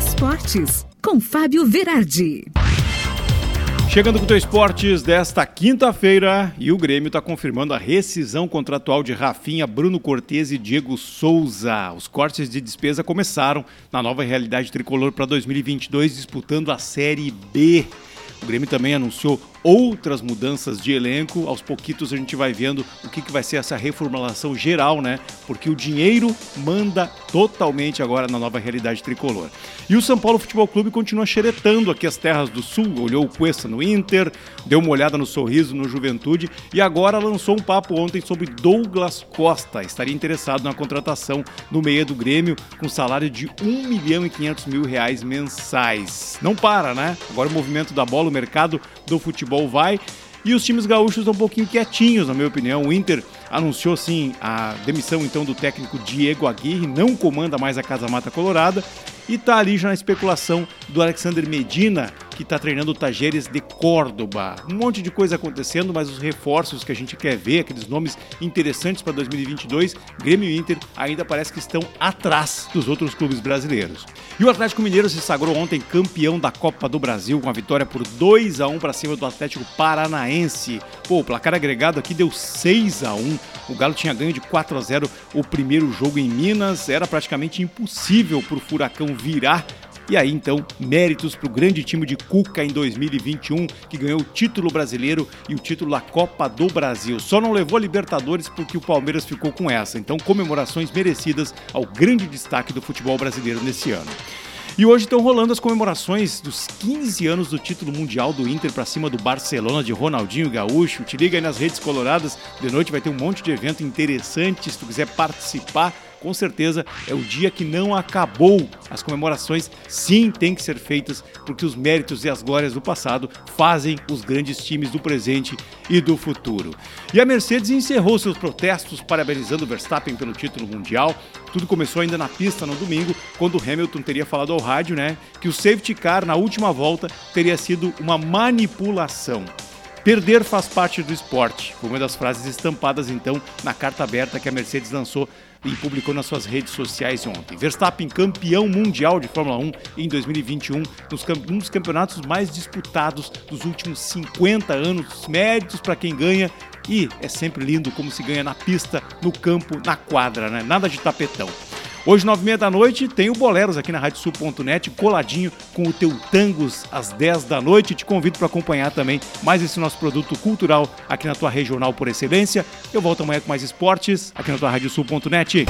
Esportes, com Fábio Verardi. Chegando com o teu esportes desta quinta-feira e o Grêmio está confirmando a rescisão contratual de Rafinha, Bruno Cortes e Diego Souza. Os cortes de despesa começaram na nova realidade tricolor para 2022, disputando a Série B. O Grêmio também anunciou outras mudanças de elenco. Aos pouquitos a gente vai vendo o que, que vai ser essa reformulação geral, né? Porque o dinheiro manda totalmente agora na nova realidade tricolor. E o São Paulo Futebol Clube continua xeretando aqui as terras do Sul. Olhou o Cuesta no Inter, deu uma olhada no Sorriso no Juventude e agora lançou um papo ontem sobre Douglas Costa. Estaria interessado na contratação no meia do Grêmio com salário de 1 milhão e 500 mil reais mensais. Não para, né? Agora o movimento da bola, o mercado do futebol futebol vai. E os times gaúchos estão um pouquinho quietinhos, na minha opinião. O Inter anunciou sim a demissão então do técnico Diego Aguirre, não comanda mais a Casa Mata Colorada e está ali já na especulação do Alexander Medina, que está treinando o Tajeres de Córdoba. Um monte de coisa acontecendo, mas os reforços que a gente quer ver, aqueles nomes interessantes para 2022, Grêmio e Inter ainda parece que estão atrás dos outros clubes brasileiros. E o Atlético Mineiro se sagrou ontem campeão da Copa do Brasil com a vitória por 2 a 1 para cima do Atlético Paranaense. Pô, o placar agregado aqui deu 6 a 1. O Galo tinha ganho de 4 a 0 o primeiro jogo em Minas, era praticamente impossível para o Furacão virar e aí, então, méritos para o grande time de Cuca em 2021, que ganhou o título brasileiro e o título da Copa do Brasil. Só não levou a Libertadores porque o Palmeiras ficou com essa. Então, comemorações merecidas ao grande destaque do futebol brasileiro nesse ano. E hoje estão rolando as comemorações dos 15 anos do título mundial do Inter para cima do Barcelona de Ronaldinho Gaúcho. Te liga aí nas redes coloradas, de noite vai ter um monte de evento interessante. Se tu quiser participar, com certeza é o dia que não acabou. As comemorações sim têm que ser feitas porque os méritos e as glórias do passado fazem os grandes times do presente e do futuro. E a Mercedes encerrou seus protestos parabenizando o Verstappen pelo título mundial. Tudo começou ainda na pista no domingo, quando Hamilton teria falado ao rádio, né, que o safety car na última volta teria sido uma manipulação. Perder faz parte do esporte, foi uma das frases estampadas então na carta aberta que a Mercedes lançou e publicou nas suas redes sociais ontem. Verstappen, campeão mundial de Fórmula 1 em 2021, um dos campeonatos mais disputados dos últimos 50 anos, méritos para quem ganha. E é sempre lindo como se ganha na pista, no campo, na quadra, né? Nada de tapetão. Hoje, nove e meia da noite, tem o Boleros aqui na radiosul.net, coladinho com o teu Tangos às 10 da noite. Te convido para acompanhar também mais esse nosso produto cultural aqui na tua regional por excelência. Eu volto amanhã com mais esportes aqui na tua radiosul.net.